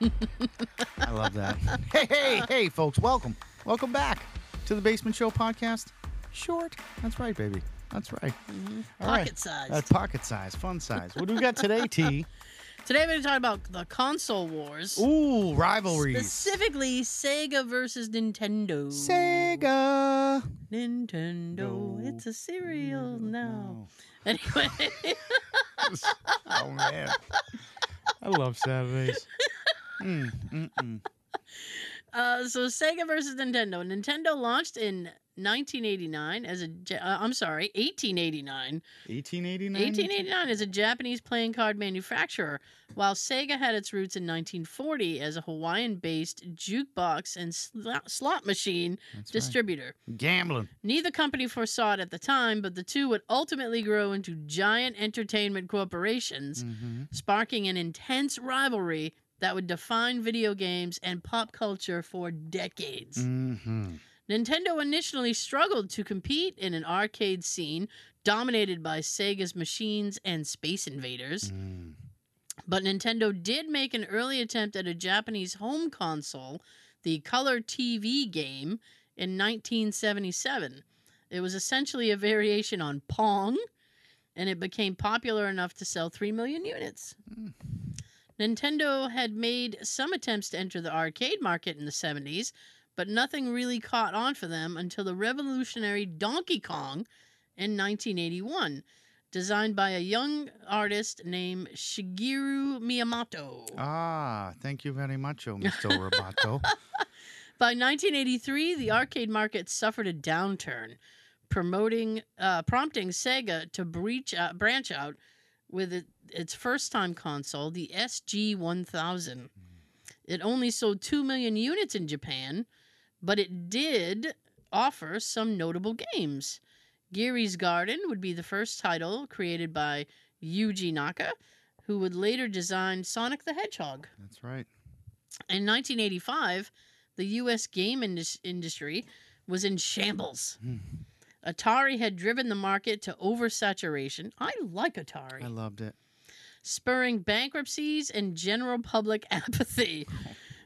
I love that. Hey, hey, hey, folks, welcome. Welcome back to the Basement Show podcast. Short. That's right, baby. That's right. Mm-hmm. All right. Pocket size. That's pocket size, fun size. What do we got today, T? Today we're going to talk about the console wars. Ooh, rivalries. Specifically, Sega versus Nintendo. Sega. Nintendo. No. It's a cereal now. No. Anyway, Oh man, I love Saturdays. Mm, mm, mm. uh, so Sega versus Nintendo. Nintendo launched in 1989 as a. Uh, I'm sorry, 1889. 1889. 1889 as a Japanese playing card manufacturer, while Sega had its roots in 1940 as a Hawaiian-based jukebox and slot, slot machine That's right. distributor. Gambling. Neither company foresaw it at the time, but the two would ultimately grow into giant entertainment corporations, Mm-hmm. sparking an intense rivalry that would define video games and pop culture for decades. Mm-hmm. Nintendo initially struggled to compete in an arcade scene dominated by Sega's machines and Space Invaders, Mm. but Nintendo did make an early attempt at a Japanese home console, the Color TV game, in 1977. It was essentially a variation on Pong, and it became popular enough to sell 3 million units. Mm. Nintendo had made some attempts to enter the arcade market in the 70s, but nothing really caught on for them until the revolutionary Donkey Kong in 1981, designed by a young artist named Shigeru Miyamoto. Ah, thank you very much, oh, Mr. Roboto. By 1983, the arcade market suffered a downturn, promoting, uh, prompting Sega to breach, uh, branch out with it, its first-time console, the SG-1000. It only sold two million units in Japan, but it did offer some notable games. Girl's Garden would be the first title created by Yuji Naka, who would later design Sonic the Hedgehog. That's right. In 1985, the U.S. game indus- industry was in shambles. Hmm. Atari had driven the market to oversaturation. I like Atari. I loved it. spurring bankruptcies and general public apathy.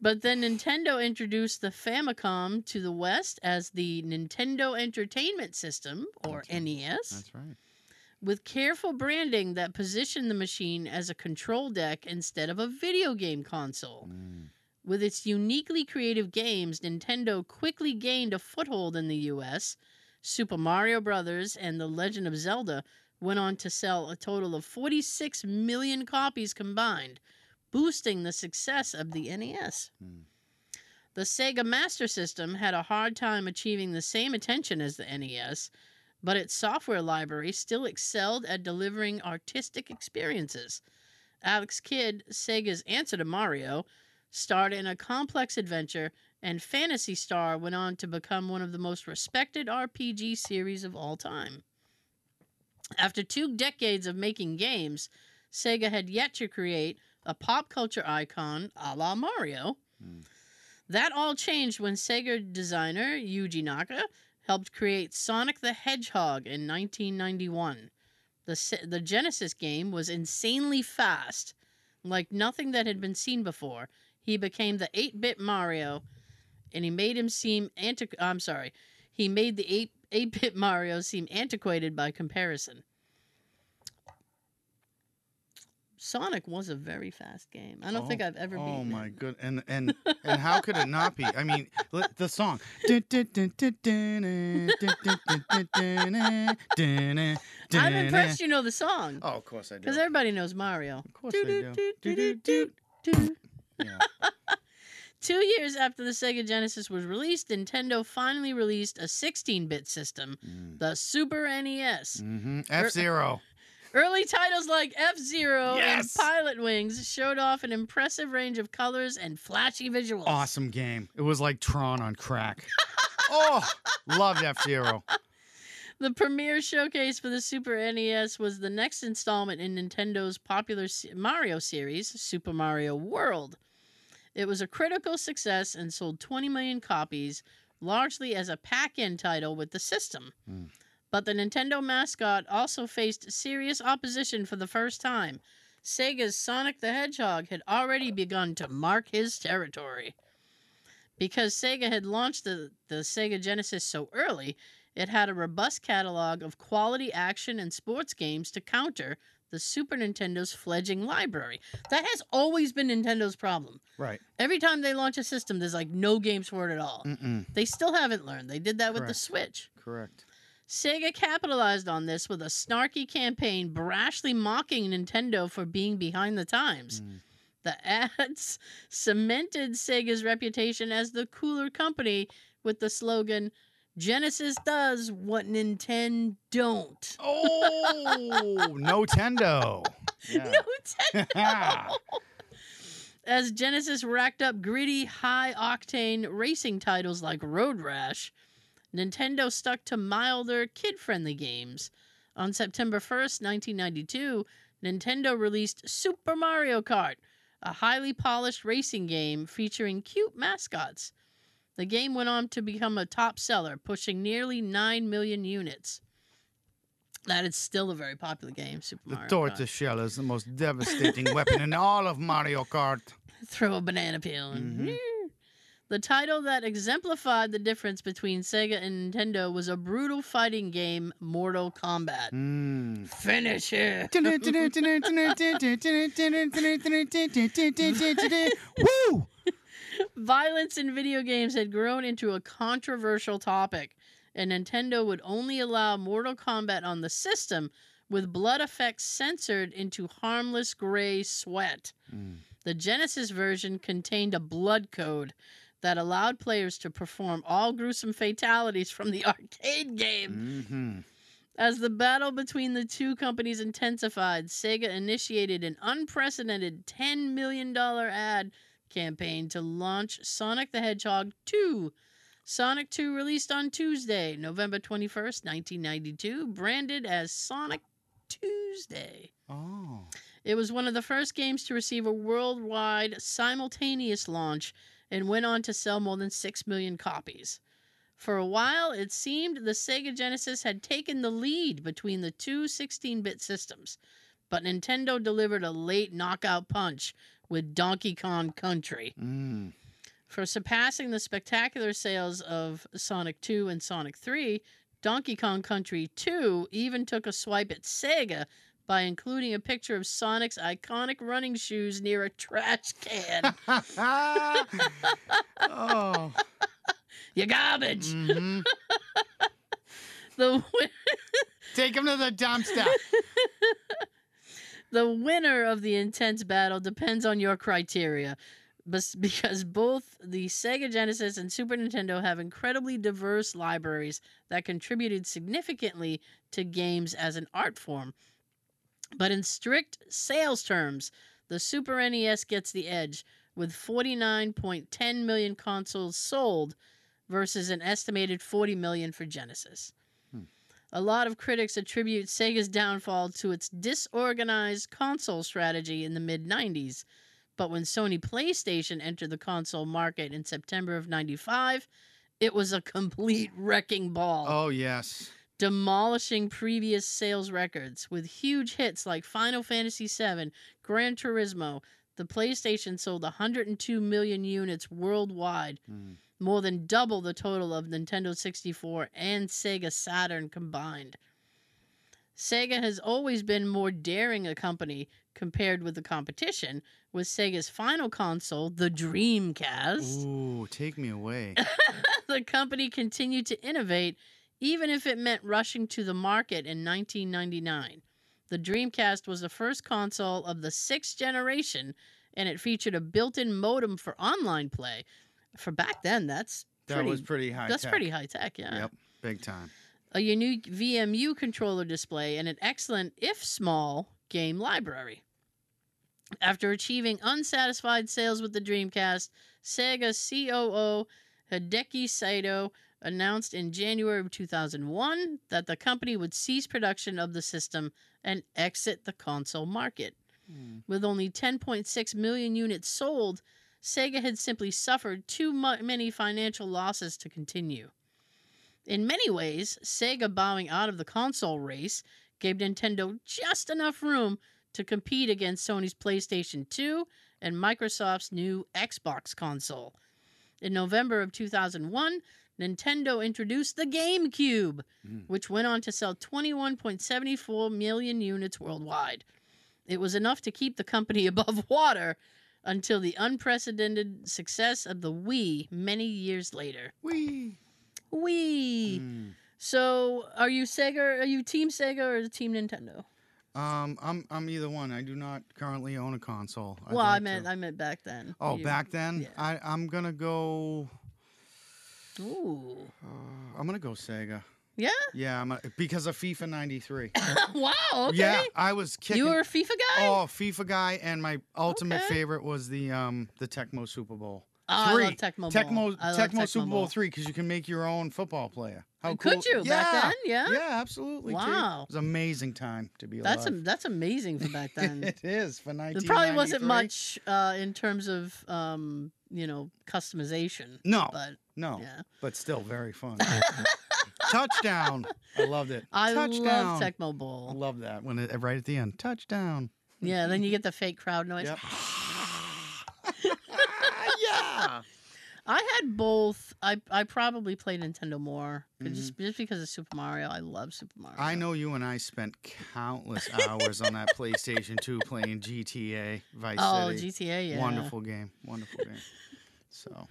But then Nintendo introduced the Famicom to the West as the Nintendo Entertainment System, or That's right. NES, That's right. with careful branding that positioned the machine as a control deck instead of a video game console. Mm. With its uniquely creative games, Nintendo quickly gained a foothold in the US. Super Mario Brothers, and The Legend of Zelda went on to sell a total of 46 million copies combined, boosting the success of the NES. Hmm. The Sega Master System had a hard time achieving the same attention as the NES, but its software library still excelled at delivering artistic experiences. Alex Kidd, Sega's answer to Mario, starred in a complex adventure, and Phantasy Star went on to become one of the most respected RPG series of all time. After two decades of making games, Sega had yet to create a pop culture icon a la Mario. Hmm. That all changed when Sega designer Yuji Naka helped create Sonic the Hedgehog in 1991. The, the Genesis game was insanely fast, like nothing that had been seen before. He became the 8 bit Mario, and he made him seem antiqu- I'm sorry, he made the 8 8 bit Mario seem antiquated by comparison. Sonic was a very fast game. I don't think Oh, I've ever Oh beaten my good, and and and how could it not be? I mean, the song. I'm impressed you know the song. Oh, of course I do. Because everybody knows Mario. Of course I. Do-do-do-do-do-do. Yeah. Two years after the Sega Genesis was released, Nintendo finally released a 16 bit system, Mm. the Super NES. Mm-hmm. F Zero. Early titles like F Zero Yes! and Pilot Wings showed off an impressive range of colors and flashy visuals. Awesome game. It was like Tron on crack. oh, loved F Zero. The premiere showcase for the Super NES was the next installment in Nintendo's popular Mario series, Super Mario World. It was a critical success and sold 20 million copies, largely as a pack in title with the system. Hmm. But the Nintendo mascot also faced serious opposition for the first time. Sega's Sonic the Hedgehog had already begun to mark his territory. Because Sega had launched the, the Sega Genesis so early, it had a robust catalog of quality action and sports games to counter the Super Nintendo's fledging library. That has always been Nintendo's problem. Right. Every time they launch a system, there's like no games for it at all. Mm-mm. They still haven't learned. They did that with the Switch. Correct. Sega capitalized on this with a snarky campaign brashly mocking Nintendo for being behind the times. Mm. The ads cemented Sega's reputation as the cooler company with the slogan Genesis does what Nintendo don't. Oh, no Tendo. Yeah. No Nintendo. As Genesis racked up gritty, high octane racing titles like Road Rash, Nintendo stuck to milder, kid friendly games. On September 1st, 1992, Nintendo released Super Mario Kart, a highly polished racing game featuring cute mascots. The game went on to become a top seller, pushing nearly 9 million units. That is still a very popular game, Super The Mario Kart. tortoise shell is the most devastating weapon in all of Mario Kart. throw a banana peel and Mhm. the title that exemplified the difference between Sega and Nintendo was a brutal fighting game, Mortal Kombat. Mm. Finish it. Woo! Violence in video games had grown into a controversial topic, and Nintendo would only allow Mortal Kombat on the system with blood effects censored into harmless gray sweat. Mm. The Genesis version contained a blood code that allowed players to perform all gruesome fatalities from the arcade game. hmm As the battle between the two companies intensified, Sega initiated an unprecedented $10 million ad campaign to launch Sonic the Hedgehog 2. Sonic 2 released on Tuesday, November 21st, 1992, branded as Sonic Tuesday. Oh. It was one of the first games to receive a worldwide simultaneous launch and went on to sell more than 6 million copies. For a while, it seemed the Sega Genesis had taken the lead between the two 16 bit systems, but Nintendo delivered a late knockout punch with Donkey Kong Country. Mm. For surpassing the spectacular sales of Sonic 2 and Sonic 3, Donkey Kong Country 2 even took a swipe at Sega by including a picture of Sonic's iconic running shoes near a trash can. oh. you garbage! hmm The, Take him to the dumpster. The winner of the intense battle depends on your criteria. Because both the Sega Genesis and Super Nintendo have incredibly diverse libraries that contributed significantly to games as an art form. But in strict sales terms, the Super NES gets the edge with 49.10 million consoles sold versus an estimated 40 million for Genesis. A lot of critics attribute Sega's downfall to its disorganized console strategy in the mid 90s. But when Sony PlayStation entered the console market in September of 95, it was a complete wrecking ball Oh, yes. demolishing previous sales records with huge hits like Final Fantasy VII, Gran Turismo. The PlayStation sold 102 million units worldwide, Mm. More than double the total of Nintendo 64 and Sega Saturn combined. Sega has always been more daring a company compared with the competition, with Sega's final console, the Dreamcast Ooh, take me away. the company continued to innovate even if it meant rushing to the market in 1999. The Dreamcast was the first console of the sixth generation and it featured a built-in modem for online play. For back then, that's That pretty, was pretty high that's tech. pretty high tech, yeah. Yep, big time. A unique VMU controller display and an excellent, if small, game library. After achieving unsatisfied sales with the Dreamcast, Sega COO Hideki Sato announced in January of 2001 that the company would cease production of the system and exit the console market. Mm. With only 10.6 million units sold, Sega had simply suffered too mu- many financial losses to continue. In many ways, Sega bowing out of the console race gave Nintendo just enough room to compete against Sony's PlayStation 2 and Microsoft's new Xbox console. In November of 2001, Nintendo introduced the GameCube, Mm. which went on to sell 21.74 million units worldwide. It was enough to keep the company above water until the unprecedented success of the Wii many years later. Wee. Wii. Mm. So, are you Sega? Are you Team Sega or Team Nintendo? Um, I'm I'm either one. I do not currently own a console. I'd well, I meant to. I meant back then. Oh, You- back then, yeah. I I'm gonna go. Ooh. Uh, I'm gonna go Sega. Yeah. Yeah, I'm a, because of FIFA '93. wow. Okay. Yeah, I was kicking. you were a FIFA guy. Oh, FIFA guy, and my ultimate Okay. favorite was the um the Tecmo Super Bowl. Oh, three. I love Tecmo Bowl. Tecmo I love Tecmo Super Bowl Bowl. three because you can make your own football player. How Could cool- you yeah. back then? Yeah. Yeah, absolutely. Wow. It was an amazing time to be That's alive. am- that's amazing for back then. it is for 1993. there probably wasn't much uh, in terms of um, you know customization. No, But no, yeah, but still very fun. Touchdown! I loved it. I Touchdown. love Tecmo I Bowl. love that when it right at the end. Touchdown. Yeah, then you get the fake crowd noise. Yep. yeah. I had both. I I probably played Nintendo more 'cause just just because of Super Mario. I love Super Mario. Mm-hmm. I know you and I spent countless hours on that PlayStation 2 playing GTA Vice Oh, City. GTA, yeah. Wonderful game. Wonderful game. So,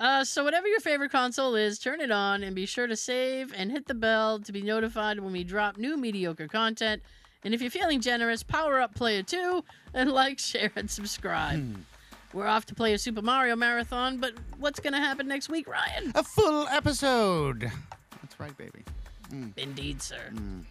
Uh, so whatever your favorite console is, turn it on and be sure to save and hit the bell to be notified when we drop new mediocre content. And if you're feeling generous, power up Player 2 and like, share, and subscribe. Hmm. We're off to play a Super Mario marathon, but what's going to happen next week, Ryan? a full episode. That's right, baby. Indeed, sir. Mm.